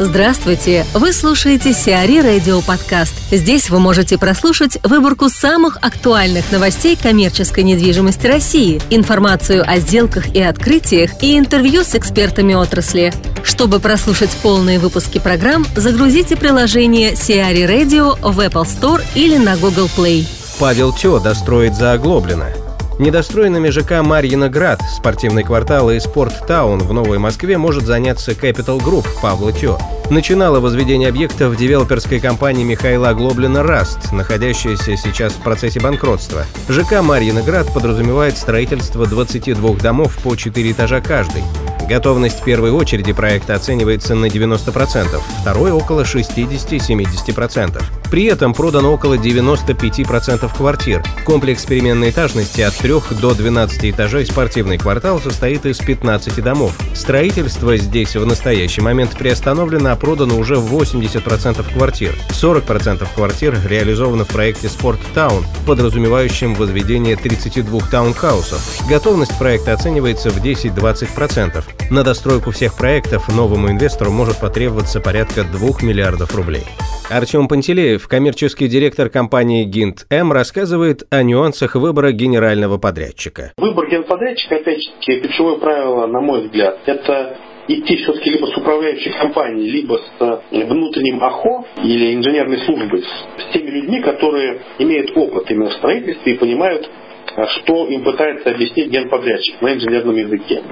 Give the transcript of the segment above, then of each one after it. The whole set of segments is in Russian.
Здравствуйте! Вы слушаете Сиари Радио Подкаст. Здесь вы можете прослушать выборку самых актуальных новостей коммерческой недвижимости России, информацию о сделках и открытиях и интервью с экспертами отрасли. Чтобы прослушать полные выпуски программ, загрузите приложение Сиари Radio в Apple Store или на Google Play. Павел Тё достроит за оглоблено – Недостроенными ЖК Марьиноград, спортивный квартал и Спорттаун в Новой Москве может заняться Capital Group Павла Тё. Начинала возведение объекта в девелоперской компании Михаила Глоблина «Раст», находящаяся сейчас в процессе банкротства. ЖК Марьиноград подразумевает строительство 22 домов по 4 этажа каждый. Готовность первой очереди проекта оценивается на 90%, второй – около 60-70%. При этом продано около 95% квартир. Комплекс переменной этажности от 3 до 12 этажей спортивный квартал состоит из 15 домов. Строительство здесь в настоящий момент приостановлено, а продано уже 80% квартир. 40% квартир реализовано в проекте Спорт Таун, подразумевающем возведение 32 таунхаусов. Готовность проекта оценивается в 10-20%. На достройку всех проектов новому инвестору может потребоваться порядка 2 миллиардов рублей. Артем Пантелеев, коммерческий директор компании «Гинт М», рассказывает о нюансах выбора генерального подрядчика. Выбор генподрядчика, опять-таки, ключевое правило, на мой взгляд, это идти все-таки либо с управляющей компанией, либо с э, внутренним АХО или инженерной службой, с теми людьми, которые имеют опыт именно в строительстве и понимают, а что им пытается объяснить генподрядчик на инженерном языке.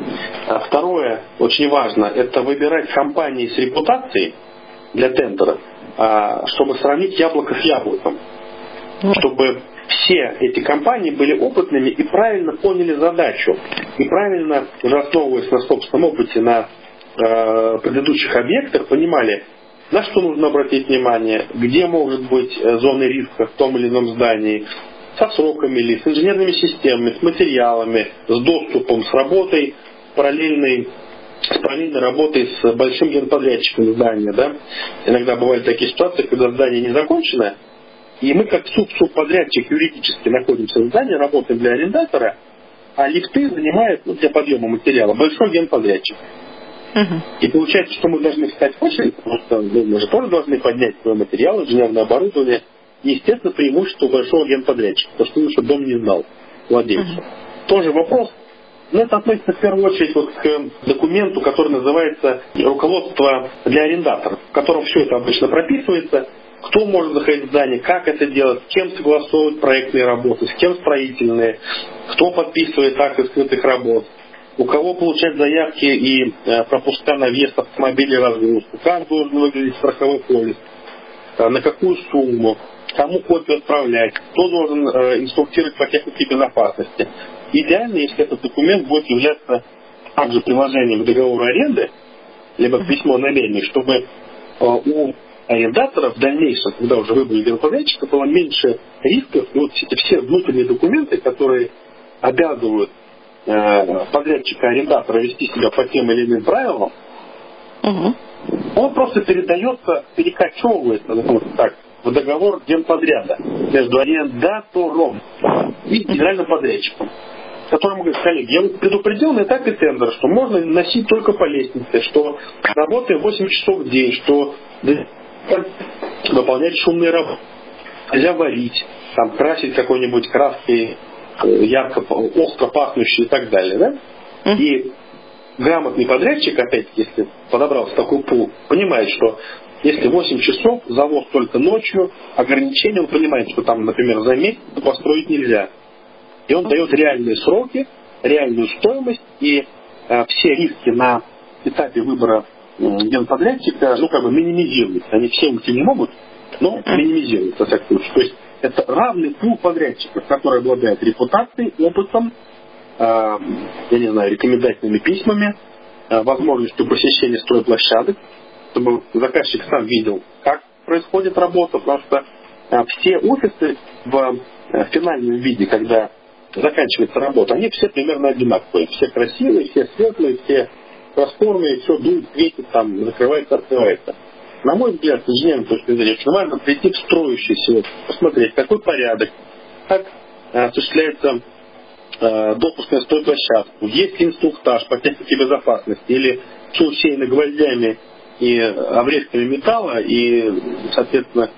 А второе, очень важно, это выбирать компании с репутацией для тендера, а, чтобы сравнить яблоко с яблоком. Чтобы все эти компании были опытными и правильно поняли задачу. И правильно, уже основываясь на собственном опыте, на э, предыдущих объектах, понимали, на что нужно обратить внимание, где может быть э, зоны риска в том или ином здании, со сроками или с инженерными системами, с материалами, с доступом, с работой параллельной с параллельной работой с большим генподрядчиком здания. Да? Иногда бывали такие ситуации, когда здание не закончено, и мы как суб-субподрядчик юридически находимся в здании, работаем для арендатора, а лифты занимает ну, для подъема материала большой генподрядчик. Uh-huh. И получается, что мы должны встать в очередь, потому что ну, мы же тоже должны поднять свой материал, инженерное оборудование, естественно, преимущество большого генподрядчика, потому что он еще дом не знал владельцу. Uh-huh. Тоже вопрос. Но это относится в первую очередь вот к документу, который называется руководство для арендаторов, в котором все это обычно прописывается, кто может заходить в здание, как это делать, с кем согласовывать проектные работы, с кем строительные, кто подписывает акты скрытых работ, у кого получать заявки и э, пропуска на въезд автомобиля и разгрузку, как должен выглядеть страховой полис, э, на какую сумму, кому копию отправлять, кто должен э, инструктировать по технике безопасности. Идеально, если этот документ будет являться также приложением к договору аренды, либо к письму намерений, чтобы э, у арендатора в дальнейшем, когда уже выбрали генподрядчика, было меньше рисков. И вот эти все внутренние документы, которые обязывают э, подрядчика арендатора вести себя по тем или иным правилам, угу. он просто передается, перекочевывается, назовем так, в договор генподряда между арендатором и генеральным подрядчиком которому коллеги, я вот предупредил на этапе тендера, что можно носить только по лестнице, что работаем 8 часов в день, что выполнять шумные работы, нельзя варить, там, красить какой-нибудь краской э, ярко, остро пахнущей и так далее, да? И грамотный подрядчик, опять если подобрался такой пул, понимает, что если 8 часов, завод только ночью, ограничения, он понимает, что там, например, за месяц построить нельзя. И он дает реальные сроки, реальную стоимость, и э, все риски на этапе выбора э, генподрядчика, ну, как бы минимизируются. Они все уйти не могут, но минимизируются, так То есть это равный пул подрядчиков, которые обладают репутацией, опытом, э, я не знаю, рекомендательными письмами, э, возможностью посещения стройплощадок, чтобы заказчик сам видел, как происходит работа, потому что а, все офисы в а, финальном виде, когда заканчивается работа, они все примерно одинаковые. Все красивые, все светлые, все просторные, все дует, светит, там, закрывается, открывается. На мой взгляд, с инженерной точки зрения, очень важно прийти в строящийся, посмотреть, какой порядок, как а, осуществляется э, допуск на стройплощадку, есть ли инструктаж по технике безопасности или все усеяно гвоздями и обрезками металла, и, соответственно,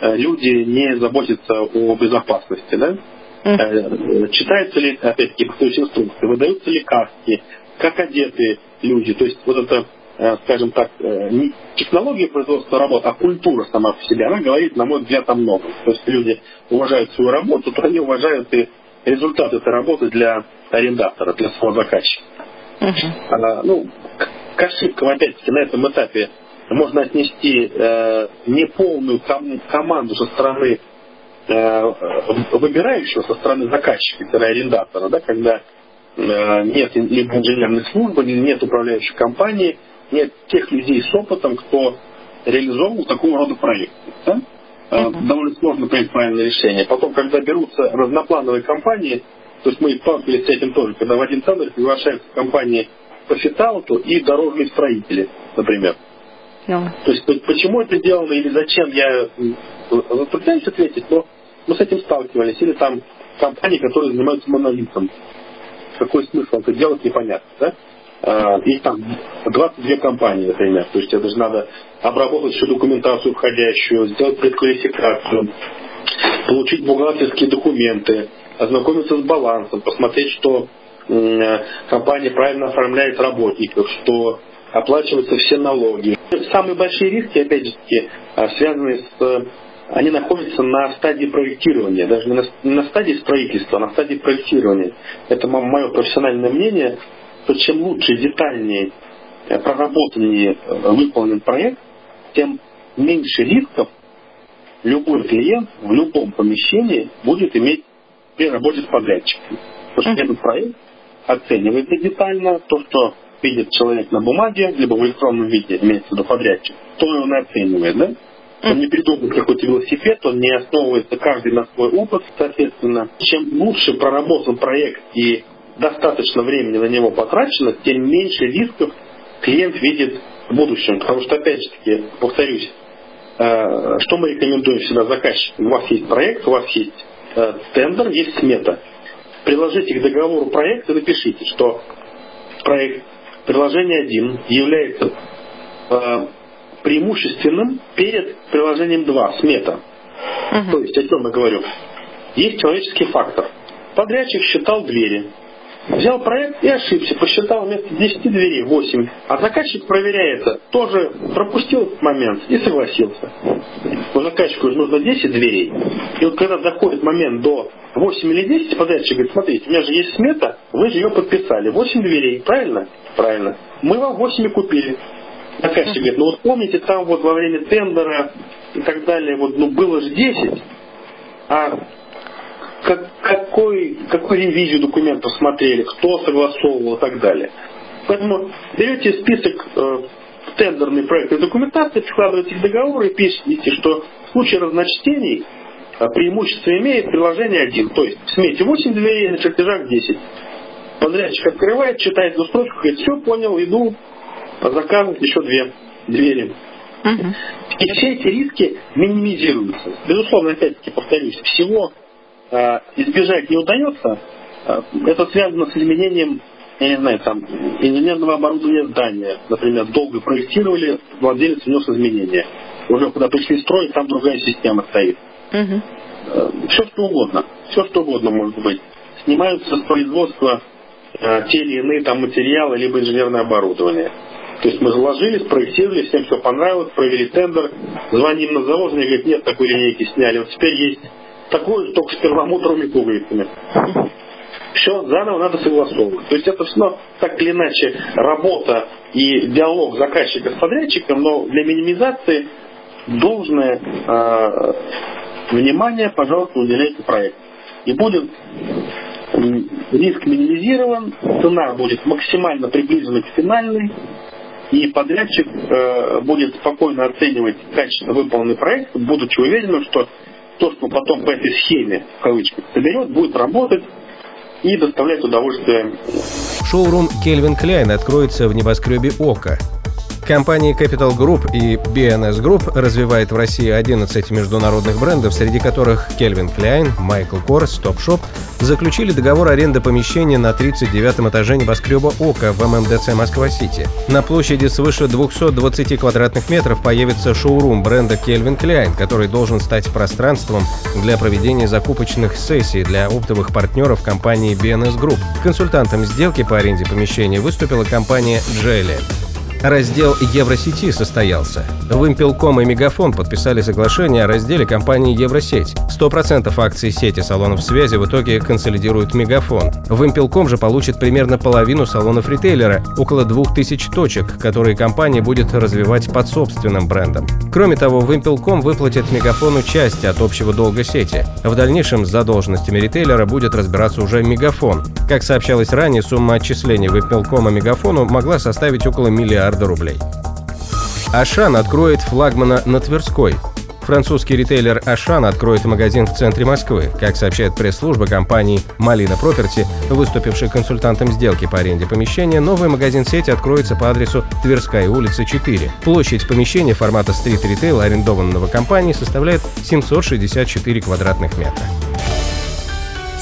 люди не заботятся о безопасности, да? Mm. Читаются ли, опять-таки, повторюсь, инструкции, выдаются ли каски, как одеты люди. То есть вот это, э, скажем так, э, не технология производства работы, а культура сама по себе, она говорит, на мой взгляд, о многом. То есть люди уважают свою работу, то они уважают и результат этой работы для арендатора, для своего заказчика. Uh-huh. А, ну, к ошибкам, опять-таки, на этом этапе можно отнести э, неполную ком- команду со стороны э, выбирающего, со стороны заказчика, или арендатора, да, когда э, нет либо инженерной службы, нет управляющей компании, нет тех людей с опытом, кто реализовывал такого рода проекты. Да? Uh-huh. Довольно сложно принять правильное решение. Потом, когда берутся разноплановые компании, то есть мы сталкивались с этим тоже, когда в один тендер приглашаются компании по фитауту и дорожные строители, например. No. Ну. То есть почему это сделано или зачем, я затрудняюсь ответить, но мы с этим сталкивались. Или там компании, которые занимаются монолитом. Какой смысл это делать, непонятно. Да? А, их там 22 компании, например. То есть это же надо обработать всю документацию входящую, сделать предквалификацию, получить бухгалтерские документы, ознакомиться с балансом, посмотреть, что компания правильно оформляет работников, что оплачиваются все налоги. Самые большие риски, опять же, а, связаны с они находятся на стадии проектирования, даже не на, не на стадии строительства, а на стадии проектирования. Это мое профессиональное мнение, что чем лучше, детальнее, э, проработаннее э, выполнен проект, тем меньше рисков любой клиент в любом помещении будет иметь при работе с подрядчиком. Потому что этот проект оценивается детально, то, что видит человек на бумаге, либо в электронном виде, имеется в виду подрядчик, то он и оценивает, да? Он не придумывает какой-то велосипед, он не основывается каждый на свой опыт. Соответственно, чем лучше проработан проект и достаточно времени на него потрачено, тем меньше рисков клиент видит в будущем. Потому что, опять же таки, повторюсь, э, что мы рекомендуем всегда заказчикам? У вас есть проект, у вас есть э, тендер, есть смета. Приложите к договору проект и напишите, что проект приложение 1 является э, преимущественным перед приложением 2, смета. Угу. То есть, о чем я говорю? Есть человеческий фактор. Подрядчик считал двери. Взял проект и ошибся, посчитал вместо 10 дверей 8. А заказчик, проверяя это, тоже пропустил этот момент и согласился. У заказчику нужно 10 дверей. И вот когда доходит момент до 8 или 10, подрядчик говорит, смотрите, у меня же есть смета, вы же ее подписали. 8 дверей, правильно? Правильно. Мы вам 8 и купили заказчик говорит, ну вот помните, там вот во время тендера и так далее, вот, ну было же 10, а как, какой, какую ревизию документов смотрели, кто согласовывал и так далее. Поэтому берете список э, тендерной проектной документации, прикладываете к договору и пишите, что в случае разночтений э, преимущество имеет приложение 1. То есть в смете 8 дверей, на чертежах 10. Подрядчик открывает, читает эту строчку, говорит, все, понял, иду, по заказу еще две двери. Угу. И все эти риски минимизируются. Безусловно, опять-таки, повторюсь, всего э, избежать не удается. Э, это связано с изменением, я не знаю, там, инженерного оборудования здания. Например, долго проектировали, владелец внес изменения. Уже когда пришли строить, там другая система стоит. Угу. Э, все что угодно. Все что угодно может быть. Снимаются с производства э, те или иные там материалы, либо инженерное оборудование. То есть мы заложили, спроектировали, всем все понравилось, провели тендер, звоним на завод, они говорят, нет, такой линейки сняли, вот теперь есть такой, только с перламутровыми пуговицами. Все заново надо согласовывать. То есть это все так или иначе работа и диалог заказчика с подрядчиком, но для минимизации должное э, внимание, пожалуйста, уделяйте проекту. И будет риск минимизирован, цена будет максимально приближена к финальной, и подрядчик э, будет спокойно оценивать качество выполненный проект, будучи уверенным, что то, что потом по этой схеме, в кавычках, соберет, будет работать и доставлять удовольствие. Шоурум Кельвин Кляйн откроется в небоскребе Ока. Компании Capital Group и BNS Group развивает в России 11 международных брендов, среди которых Calvin Klein, Michael Kors, Topshop, заключили договор аренды помещения на 39 этаже небоскреба «Ока» в ММДЦ Москва-Сити. На площади свыше 220 квадратных метров появится шоурум бренда Calvin Klein, который должен стать пространством для проведения закупочных сессий для оптовых партнеров компании BNS Group. Консультантом сделки по аренде помещения выступила компания Jelly. Раздел Евросети состоялся. Вымпелком и Мегафон подписали соглашение о разделе компании Евросеть. 100% акций сети салонов связи в итоге консолидирует Мегафон. Вымпелком же получит примерно половину салонов ритейлера, около 2000 точек, которые компания будет развивать под собственным брендом. Кроме того, Вымпелком выплатит Мегафону части от общего долга сети. В дальнейшем с задолженностями ритейлера будет разбираться уже Мегафон. Как сообщалось ранее, сумма отчислений Вымпелкома Мегафону могла составить около миллиарда миллиарда рублей. Ашан откроет флагмана на Тверской. Французский ритейлер Ашан откроет магазин в центре Москвы. Как сообщает пресс-служба компании Малина Проперти, выступившей консультантом сделки по аренде помещения, новый магазин сети откроется по адресу Тверская улица 4. Площадь помещения формата стрит-ритейл, арендованного компанией, составляет 764 квадратных метра.